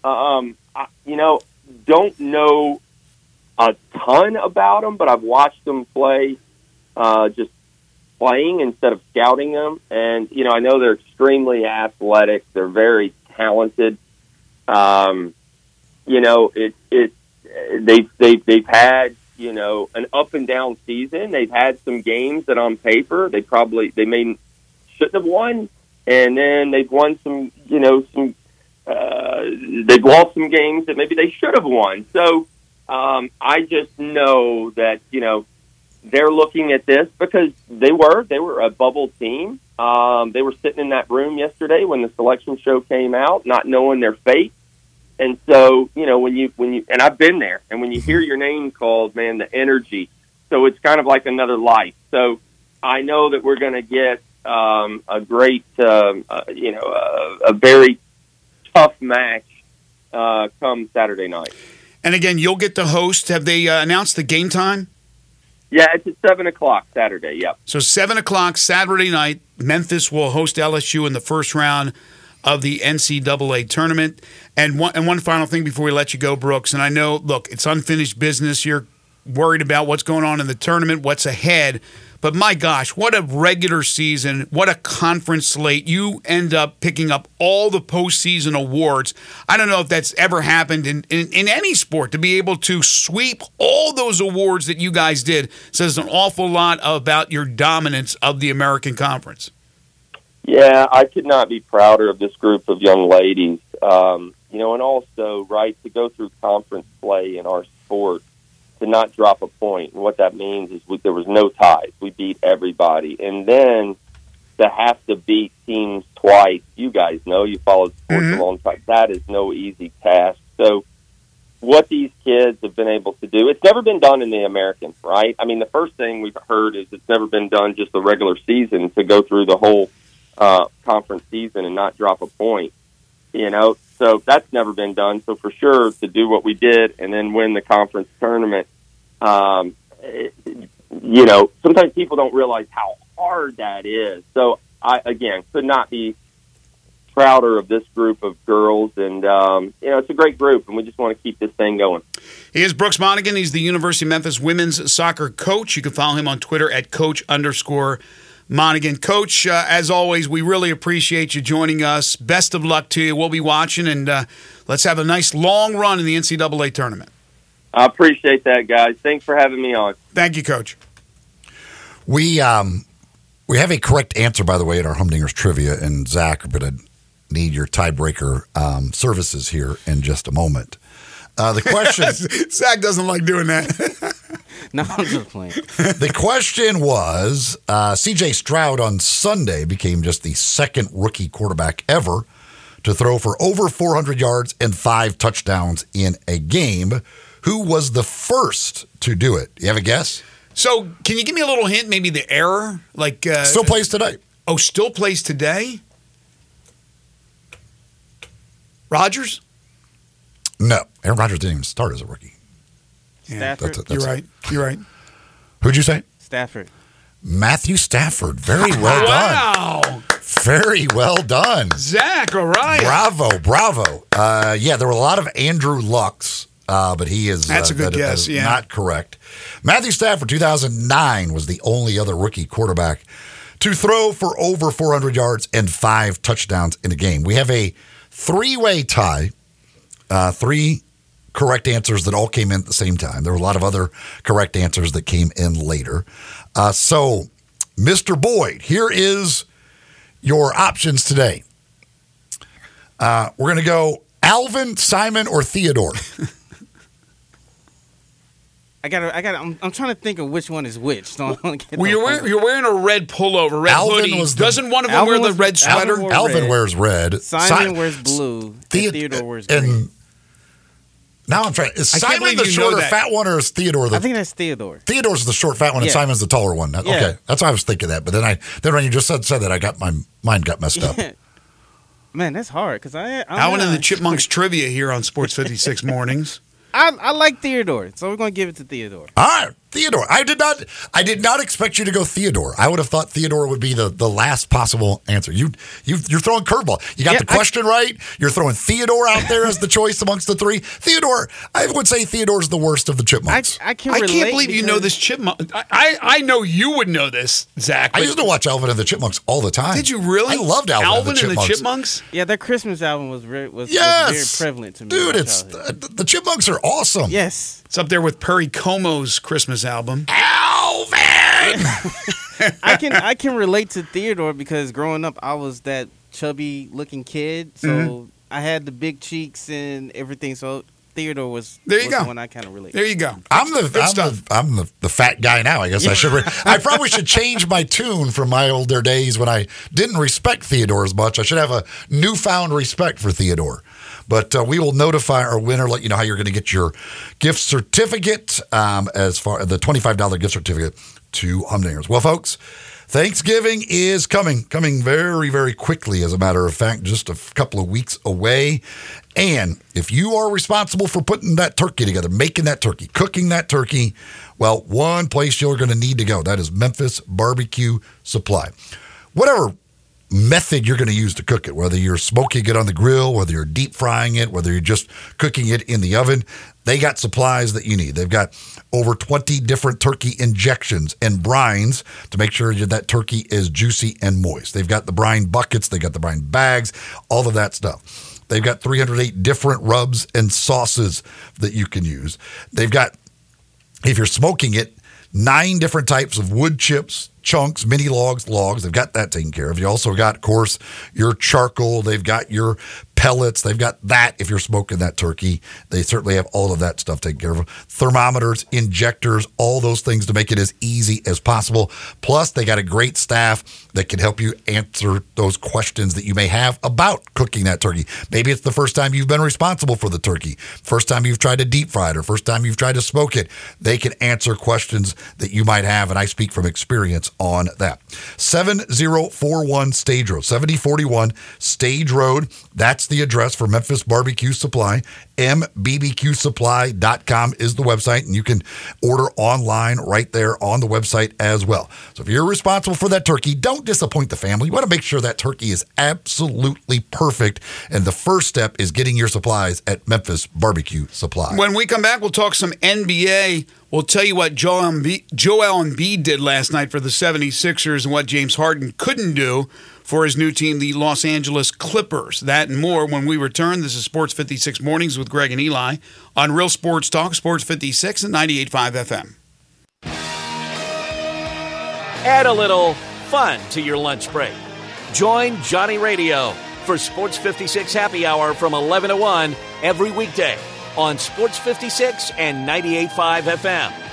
Speaker 7: um, I, you know, don't know a ton about them, but I've watched them play uh, just playing instead of scouting them. And you know, I know they're extremely athletic. They're very talented. Um, you know, it it they've they've they've had you know an up and down season. They've had some games that on paper they probably they may shouldn't have won, and then they've won some you know some uh, they've lost some games that maybe they should have won. So um, I just know that you know they're looking at this because they were they were a bubble team. Um, they were sitting in that room yesterday when the selection show came out, not knowing their fate. And so, you know, when you when you and I've been there, and when you hear your name called, man, the energy. So it's kind of like another life. So I know that we're going to get um, a great, um, uh, you know, uh, a very tough match uh, come Saturday night.
Speaker 3: And again, you'll get the host. Have they uh, announced the game time?
Speaker 7: Yeah, it's at seven o'clock Saturday. Yep.
Speaker 3: So seven o'clock Saturday night, Memphis will host LSU in the first round of the NCAA tournament. And one and one final thing before we let you go, Brooks. And I know, look, it's unfinished business. You're worried about what's going on in the tournament, what's ahead. But my gosh, what a regular season. What a conference slate. You end up picking up all the postseason awards. I don't know if that's ever happened in, in, in any sport to be able to sweep all those awards that you guys did says an awful lot about your dominance of the American Conference.
Speaker 7: Yeah, I could not be prouder of this group of young ladies. Um, you know, and also, right, to go through conference play in our sport to not drop a point. And what that means is we, there was no ties. We beat everybody. And then to have to beat teams twice, you guys know, you followed sports
Speaker 3: Mhm.
Speaker 7: a long time. That is no easy task. So what these kids have been able to do, it's never been done in the American, right? I mean, the first thing we've heard is it's never been done just the regular season to go through the whole uh, conference season and not drop a point. You know, so that's never been done. So for sure to do what we did and then win the conference tournament, um, it- you know, sometimes people don't realize how hard that is. So I again could not be prouder of this group of girls, and um, you know, it's a great group, and we just want to keep this thing going.
Speaker 3: He is Brooks Monaghan. He's the University of Memphis women's soccer coach. You can follow him on Twitter at coach underscore Monaghan. Coach, uh, as always, we really appreciate you joining us. Best of luck to you. We'll be watching, and uh, let's have a nice long run in the NCAA tournament.
Speaker 7: I appreciate that, guys. Thanks for having me on.
Speaker 3: Thank you, Coach.
Speaker 4: We um we have a correct answer, by the way, at our Humdingers trivia, and Zach, but I need your tiebreaker um, services here in just a moment. Uh, the question
Speaker 3: Zach doesn't like doing that.
Speaker 8: No, I'm just playing.
Speaker 4: the question was uh, C.J. Stroud on Sunday became just the second rookie quarterback ever to throw for over 400 yards and five touchdowns in a game. Who was the first to do it? You have a guess?
Speaker 3: So, can you give me a little hint? Maybe the error, like uh,
Speaker 4: Still plays today.
Speaker 3: Oh, still plays today. Rodgers.
Speaker 4: No, Aaron Rodgers didn't even start as a rookie.
Speaker 8: Stafford.
Speaker 4: That's,
Speaker 3: You're
Speaker 4: that's
Speaker 3: right. You're right.
Speaker 4: Who'd you say?
Speaker 8: Stafford.
Speaker 4: Matthew Stafford. Very well done.
Speaker 3: Wow,
Speaker 4: Very well done.
Speaker 3: Zach. All right.
Speaker 4: Bravo, bravo. Uh, yeah, there were a lot of Andrew Lucks, uh, but he is
Speaker 3: That's
Speaker 4: uh,
Speaker 3: a good
Speaker 4: that- that
Speaker 3: guess,
Speaker 4: is
Speaker 3: yeah.
Speaker 4: not correct. Matthew Stafford, 2009, was the only other rookie quarterback to throw for over 400 yards and five touchdowns in a game. We have a three-way tie, uh, three correct answers that all came in at the same time. There were a lot of other correct answers that came in later. Uh, so, Mr. Boyd, here is your options today. Uh, we're going to go Alvin, Simon, or Theodore.
Speaker 8: I got. I got. I'm, I'm trying to think of which one is which. So I
Speaker 3: Well, you're wearing, you're wearing a red pullover, red
Speaker 4: Alvin
Speaker 3: hoodie.
Speaker 4: was the-
Speaker 3: Doesn't one of them
Speaker 8: Alvin
Speaker 3: wear the red sweater?
Speaker 8: wore
Speaker 4: Alvin
Speaker 8: red.
Speaker 4: wears red.
Speaker 8: Simon
Speaker 4: Si-
Speaker 8: wears blue.
Speaker 4: Thea-
Speaker 8: and Theodore wears green.
Speaker 4: and now I'm trying. Is
Speaker 3: I
Speaker 4: Simon the shorter, fat one, or is Theodore the?
Speaker 8: I think that's Theodore.
Speaker 4: Theodore's the short, fat one, and Simon's the taller one. That-
Speaker 8: Yeah.
Speaker 4: Okay, that's why I was thinking that. But then I, then when you just said, said that, I got my mind got messed up.
Speaker 8: Man, that's hard because I. I'm
Speaker 3: Alvin and the Chipmunks trivia here on Sports 56 mornings.
Speaker 8: I, I like Theodore, so we're gonna give it to Theodore.
Speaker 4: All right, Theodore. I did not. I did not expect you to go Theodore. I would have thought Theodore would be the, the last possible answer. You you you're throwing curveball. You got
Speaker 8: Yeah,
Speaker 4: the
Speaker 8: I-
Speaker 4: question right. You're throwing Theodore out there as the choice amongst the three. Theodore. I would say Theodore's the worst of the chipmunks.
Speaker 8: I can
Speaker 3: I can't believe you know this chipmunk. I, I, I know you would know this, Zach.
Speaker 4: I used to watch Alvin and the Chipmunks all the time.
Speaker 3: Did you really?
Speaker 4: I loved Alvin,
Speaker 3: Alvin
Speaker 4: and the
Speaker 3: and the
Speaker 4: Chipmunks.
Speaker 3: Chipmunks?
Speaker 8: Yeah, their Christmas album was very was, was very prevalent to me.
Speaker 4: dude. It's the, the Chipmunks are awesome.
Speaker 8: yes.
Speaker 3: It's up there with Perry Como's Christmas album.
Speaker 4: Alvin.
Speaker 8: I can I can relate to Theodore because growing up I was that chubby looking kid, so
Speaker 3: Mm-hmm.
Speaker 8: I had the big cheeks and everything. So Theodore was
Speaker 3: There you
Speaker 8: was
Speaker 3: go.
Speaker 8: the one I kind of relate.
Speaker 3: There you go.
Speaker 4: I'm the
Speaker 3: Good
Speaker 4: I'm,
Speaker 3: stuff.
Speaker 4: the I'm the, the fat guy now. I guess I should. Re- I probably should change my tune from my older days when I didn't respect Theodore as much. I should have a newfound respect for Theodore. But uh, we will notify our winner, let you know how you're going to get your gift certificate, um, as far the twenty five dollar gift certificate to Humdingers. Well, folks. Thanksgiving is coming, coming very, very quickly, as a matter of fact, just a couple of weeks away. And if you are responsible for putting that turkey together, making that turkey, cooking that turkey, well, one place you're going to need to go that is Memphis Barbecue Supply. Whatever method you're going to use to cook it, whether you're smoking it on the grill, whether you're deep frying it, whether you're just cooking it in the oven, they got supplies that you need. They've got over 20 different turkey injections and brines to make sure that turkey is juicy and moist. They've got the brine buckets, they got the brine bags, all of that stuff. They've got 308 different rubs and sauces that you can use. They've got if you're smoking it, nine different types of wood chips, chunks, mini logs, logs. They've got that taken care of. You also got, of course, your charcoal. They've got your pellets. They've got that if you're smoking that turkey. They certainly have all of that stuff taken care of. Thermometers, injectors, all those things to make it as easy as possible. Plus, they got a great staff that can help you answer those questions that you may have about cooking that turkey. Maybe it's the first time you've been responsible for the turkey, first time you've tried to deep fry it, or first time you've tried to smoke it. They can answer questions that you might have, and I speak from experience on that. 7041 Stage Road, 7041 Stage Road. That's the address for Memphis Barbecue Supply. MBBQSupply.com is the website, and you can order online right there on the website as well. So if you're responsible for that turkey, don't disappoint the family. You want to make sure that turkey is absolutely perfect. And the first step is getting your supplies at Memphis Barbecue Supply.
Speaker 3: When we come back, we'll talk some NBA. We'll tell you what Joel Embiid, Joel did last night for the 76ers and what James Harden couldn't do for his new team, the Los Angeles Clippers. That and more when we return. This is Sports 56 Mornings with Greg and Eli on Real Sports Talk, Sports 56 and 98.5 FM.
Speaker 1: Add a little fun to your lunch break. Join Johnny Radio for Sports 56 Happy Hour from 11 to 1 every weekday on Sports 56 and 98.5 FM.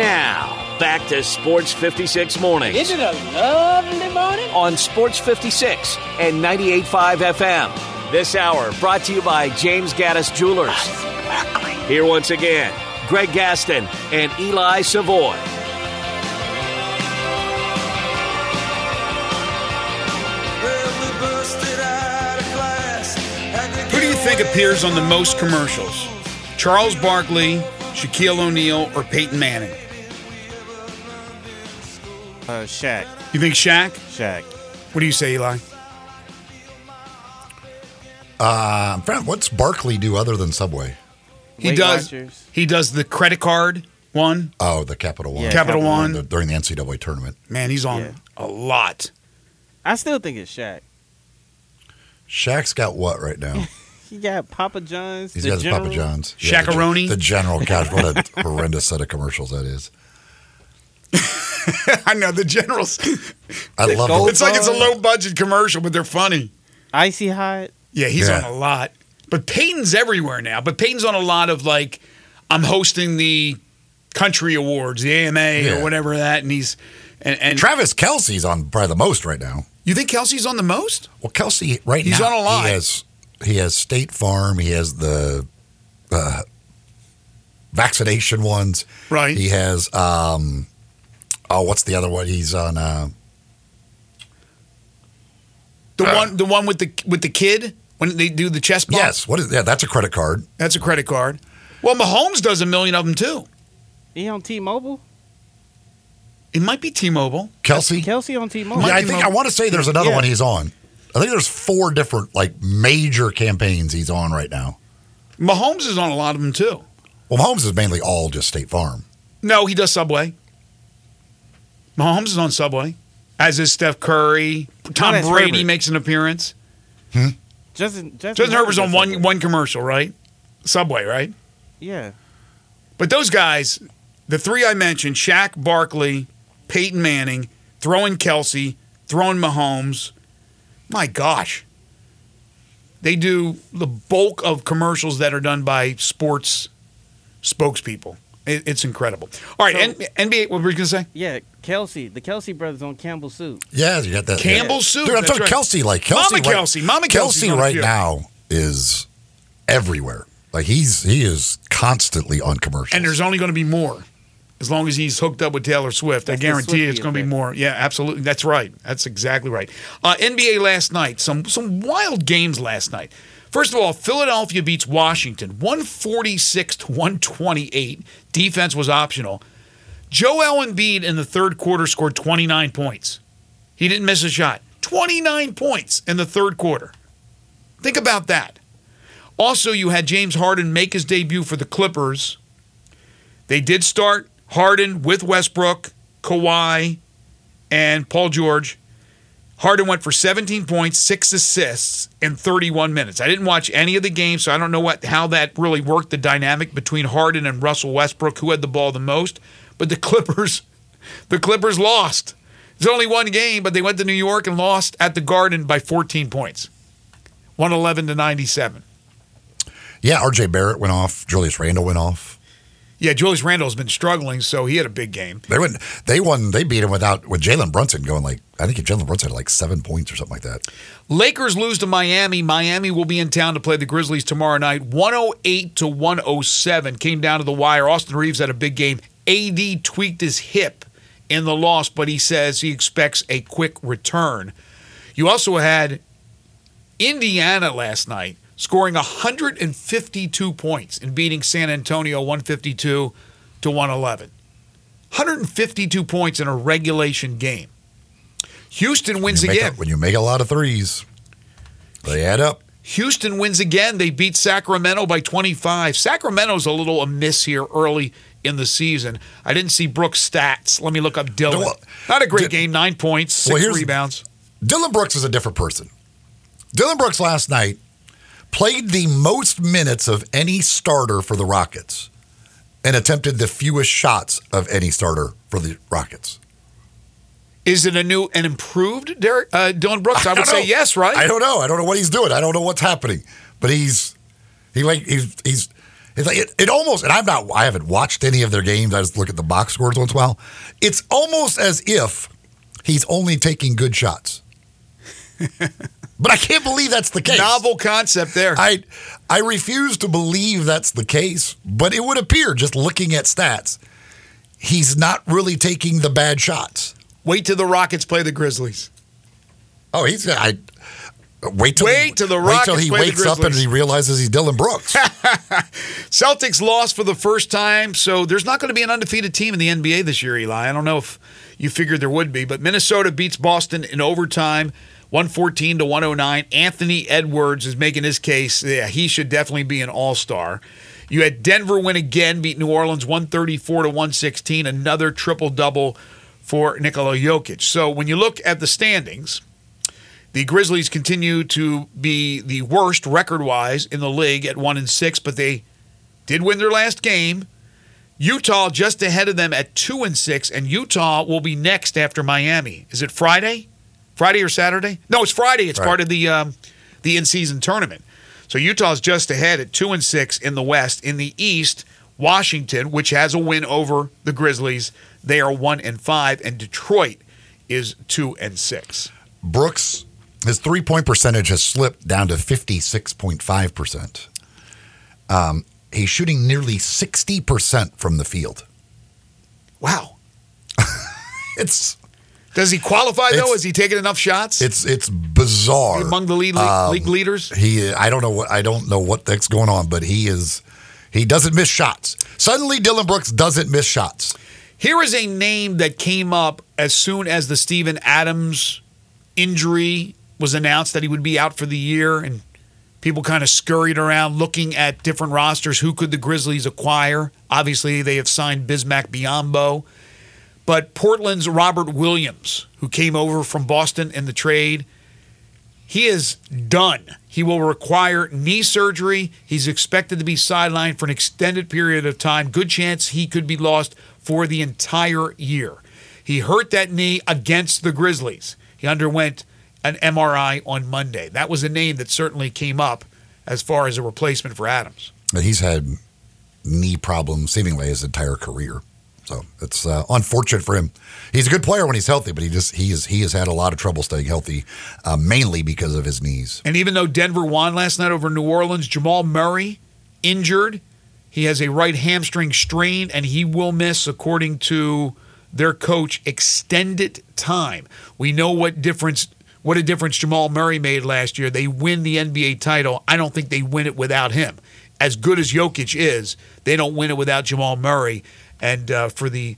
Speaker 1: Now, back to Sports 56 Mornings.
Speaker 9: Isn't it a lovely morning?
Speaker 1: on Sports 56 and 98.5 FM. This hour brought to you by James Gaddis Jewelers. Here once again, Greg Gaston and Eli Savoy.
Speaker 3: Who do you think appears on the most commercials? Charles Barkley, Shaquille O'Neal, or Peyton Manning?
Speaker 8: Uh, Shaq,
Speaker 3: You think Shaq?
Speaker 8: Shaq.
Speaker 3: What do you say, Eli?
Speaker 4: Uh, what's Barkley do other than Subway?
Speaker 3: He
Speaker 8: Weight
Speaker 3: does.
Speaker 8: Watchers.
Speaker 3: He does the credit card one.
Speaker 4: Oh, the Capital One.
Speaker 8: Yeah,
Speaker 3: Capital
Speaker 8: Capital
Speaker 3: One.
Speaker 4: During the, during the NCAA tournament.
Speaker 3: Man, he's on
Speaker 8: Yeah.
Speaker 3: a lot.
Speaker 8: I still think it's Shaq.
Speaker 4: Shaq's got what right now?
Speaker 8: He got Papa John's.
Speaker 4: He's
Speaker 8: the
Speaker 4: got his Papa John's. the-
Speaker 3: Shakaroni?
Speaker 4: The, General Cash. What a horrendous set of commercials that is.
Speaker 3: I know the generals.
Speaker 4: I love
Speaker 8: Gold
Speaker 4: it.
Speaker 3: It's like it's a low budget commercial, but they're funny.
Speaker 8: Icy Hot.
Speaker 3: Yeah, he's
Speaker 4: Yeah.
Speaker 3: on a lot. But Peyton's everywhere now. But Peyton's on a lot of like, I'm hosting the country awards, the AMA
Speaker 4: Yeah.
Speaker 3: or whatever that, and he's and, and
Speaker 4: Travis Kelce's on probably the most right now.
Speaker 3: you think Kelce's on the most?
Speaker 4: Well, Kelce right
Speaker 3: He's
Speaker 4: now
Speaker 3: on a lot.
Speaker 4: he has he has State Farm. He has the uh, vaccination ones.
Speaker 3: Right.
Speaker 4: He has um, oh, what's the other one? He's on uh,
Speaker 3: The one, the one with the with the kid when they do the chest bump.
Speaker 4: Yes. What is? Yeah, that's a credit card.
Speaker 3: that's a credit card. Well, Mahomes does a million of them too.
Speaker 8: He on T-Mobile.
Speaker 3: It might be T-Mobile.
Speaker 4: Kelce.
Speaker 8: Kelce on T-Mobile.
Speaker 4: Yeah, I think I want to say there's another
Speaker 8: Yeah.
Speaker 4: one he's on. I think there's four different like major campaigns he's on right now.
Speaker 3: Mahomes is on a lot of them too.
Speaker 4: Well, Mahomes is mainly all just State Farm.
Speaker 3: No, he does Subway. Mahomes is on Subway, as is Steph Curry. Tom
Speaker 8: that's
Speaker 3: Brady
Speaker 8: Herbert.
Speaker 3: makes an appearance. Hmm?
Speaker 8: Justin, Justin,
Speaker 3: Justin Herbert's on one
Speaker 8: something.
Speaker 3: one commercial, right? Subway, right?
Speaker 8: Yeah.
Speaker 3: But those guys, the three I mentioned, Shaq, Barkley, Peyton Manning, throwing Kelce, throwing Mahomes. My gosh. They do the bulk of commercials that are done by sports spokespeople. It, it's incredible. All right,
Speaker 8: So-
Speaker 3: N- NBA, what were you going to say?
Speaker 8: Yeah, Kelce. The Kelce brothers on Campbell Soup.
Speaker 4: Yeah, you got that.
Speaker 3: Campbell
Speaker 4: yeah.
Speaker 3: Soup.
Speaker 4: Dude, I'm talking
Speaker 3: right.
Speaker 4: Kelce. Like Kelce,
Speaker 3: Mama
Speaker 4: right-
Speaker 3: Kelce. Mama
Speaker 4: Kelce
Speaker 3: Kelce's on a
Speaker 4: right now is everywhere. Like he's he is constantly on commercials.
Speaker 3: And there's only going to be more. As long as he's hooked up with Taylor Swift, I
Speaker 8: That's the
Speaker 3: guarantee
Speaker 8: Swiftie
Speaker 3: it's going to be more. Yeah, absolutely. That's right. That's exactly right. Uh, NBA last night, some some wild games last night. First of all, Philadelphia beats Washington 146 to 128. Defense was optional. Joel Embiid in the third quarter scored 29 points. He didn't miss a shot. 29 points in the third quarter. Think about that. Also, you had James Harden make his debut for the Clippers. They did start Harden with Westbrook, Kawhi, and Paul George. Harden went for 17 points, six assists in 31 minutes. I didn't watch any of the games, so I don't know what how that really worked the dynamic between Harden and Russell Westbrook, who had the ball the most. But the Clippers, the Clippers lost. It's only one game, but they went to New York and lost at the Garden by 14 points, 111 to 97.
Speaker 4: yeah, R.J. Barrett went off. Julius Randle went off.
Speaker 3: Yeah, Julius Randle's been struggling, so he had a big game.
Speaker 4: They went. They won. They beat him without with Jalen Brunson going like I think Jalen Brunson had like seven points or something like that.
Speaker 3: Lakers lose to Miami. Miami will be in town to play the Grizzlies tomorrow night. 108 to 107 came down to the wire. Austin Reaves had a big game. AD tweaked his hip in the loss, but he says he expects a quick return. You also had Indiana last night scoring 152 points and beating San Antonio 152 to 111. 152 points in a regulation game. Houston wins again.
Speaker 4: a- when you make a lot of threes, they add up.
Speaker 3: Houston wins again. They beat Sacramento by 25. Sacramento's a little amiss here early in the season. I didn't see Brooks' stats. Let me look up Dillon.
Speaker 4: Well,
Speaker 3: Not a great
Speaker 4: Di-
Speaker 3: game. Nine points, six
Speaker 4: Well,
Speaker 3: rebounds.
Speaker 4: Dillon Brooks is a different person. Dillon Brooks last night played the most minutes of any starter for the Rockets and attempted the fewest shots of any starter for the Rockets.
Speaker 3: Is it a new and improved Derek, uh, Dillon Brooks? I, would
Speaker 4: don't
Speaker 3: say yes, right?
Speaker 4: I don't know. I don't know what he's doing. I don't know what's happening. But he's he like he's he's it's like it, it almost and I'm not I haven't watched any of their games. I just look at the box scores once in a while. It's almost as if he's only taking good shots. but I can't believe that's the case.
Speaker 3: Novel concept there.
Speaker 4: I I refuse to believe that's the case, but it would appear just looking at stats, he's not really taking the bad shots.
Speaker 3: Wait till the Rockets play the Grizzlies.
Speaker 4: Oh, he's I wait till
Speaker 3: Wait till the
Speaker 4: wait till he wakes up and he realizes he's Dillon Brooks.
Speaker 3: Celtics lost for the first time, so there's not going to be an undefeated team in the NBA this year, Eli. I don't know if you figured there would be, but Minnesota beats Boston in overtime, 114 to 109. Anthony Edwards is making his case. Yeah, he should definitely be an all-star. You had Denver win again, beat New Orleans 134 to 116, another triple-double for Nikola Jokic. So when you look at the standings, the Grizzlies continue to be the worst record-wise in the league at one and six, but they did win their last game. Utah just ahead of them at two and six, and Utah will be next after Miami. Is it Friday? Friday or Saturday? No, it's Friday. It's
Speaker 4: Right.
Speaker 3: part of the um, the in-season tournament. So Utah's just ahead at two and six in the West. In the East, Washington, which has a win over the Grizzlies, they are one and five, and Detroit is two and six.
Speaker 4: Brooks, his three point percentage has slipped down to fifty six point five percent. Um, he's shooting nearly sixty percent from the field.
Speaker 3: Wow.
Speaker 4: It's
Speaker 3: Does he qualify though? Is he taking enough shots
Speaker 4: It's it's bizarre
Speaker 3: among the league, league,
Speaker 4: Um,
Speaker 3: league leaders?
Speaker 4: He, I don't know what I don't know what that's going on, but he is he doesn't miss shots. Suddenly, Dillon Brooks doesn't miss shots.
Speaker 3: Here is a name that came up as soon as the Steven Adams injury was announced that he would be out for the year, and people kind of scurried around looking at different rosters. Who could the Grizzlies acquire? Obviously, they have signed Bismack Biyombo, but Portland's Robert Williams, who came over from Boston in the trade, he is done. He will require knee surgery. He's expected to be sidelined for an extended period of time. Good chance he could be lost for the entire year. He hurt that knee against the Grizzlies. He underwent an MRI on Monday. That was a name that certainly came up as far as a replacement for Adams.
Speaker 4: He's had knee problems seemingly his entire career. So it's uh, unfortunate for him. He's a good player when he's healthy, but he just he is he has had a lot of trouble staying healthy, uh, mainly because of his knees.
Speaker 3: And even though Denver won last night over New Orleans, Jamal Murray injured. He has a right hamstring strain and he will miss, according to their coach, extended time. We know what difference what a difference Jamal Murray made last year. They win the NBA title. I don't think they win it without him. As good as Jokic is, they don't win it without Jamal Murray. And uh, for the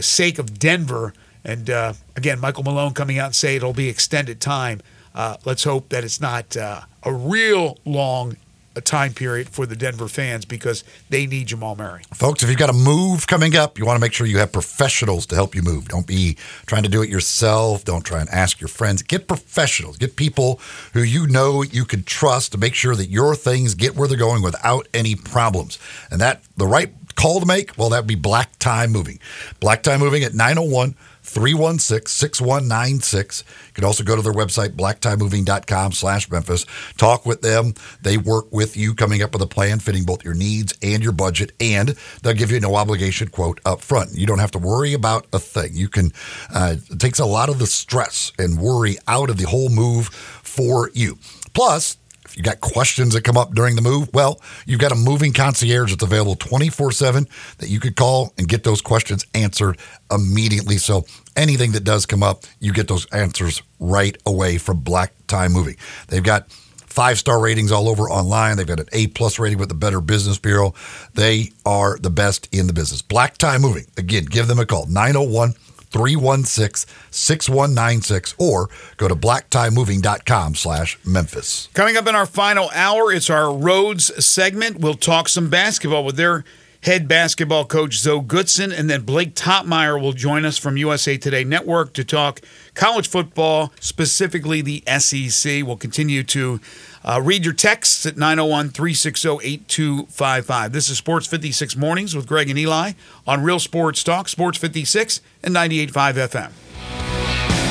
Speaker 3: sake of Denver, and uh, again, Michael Malone coming out and say it'll be extended time. Uh, let's hope that it's not uh, a real long uh, time period for the Denver fans because they need Jamal Murray.
Speaker 4: Folks, if you've got a move coming up, you want to make sure you have professionals to help you move. Don't be trying to do it yourself. Don't try and ask your friends. Get professionals. Get people who you know you can trust to make sure that your things get where they're going without any problems. And that the right call to make, well, that would be Black Tie Moving. Black Tie Moving at 901 316 6196. You can also go to their website, blacktiemoving.com slash Memphis. Talk with them. They work with you coming up with a plan fitting both your needs and your budget, and they'll give you no obligation quote up front. You don't have to worry about a thing. You can, uh, it takes a lot of the stress and worry out of the whole move for you. Plus, you got questions that come up during the move, well, you've got a moving concierge that's available 24 7 that you could call and get those questions answered immediately. So anything that does come up, you get those answers right away from Black Tie Moving. They've got five star ratings all over online. They've got an A plus rating with the Better Business Bureau. They are the best in the business. Black Tie Moving. Again, give them a call 901 316 6196 or go to blacktiemoving.com slash Memphis.
Speaker 3: Coming up in our final hour, it's our Rhodes segment. We'll talk some basketball with their head basketball coach, Zoe Goodson, and then Blake Toppmeyer will join us from USA Today Network to talk college football, specifically the SEC. We'll continue to uh, read your texts at 901 360 8255. This is Sports 56 Mornings with Greg and Eli on Real Sports Talk, Sports 56 and 98.5 FM.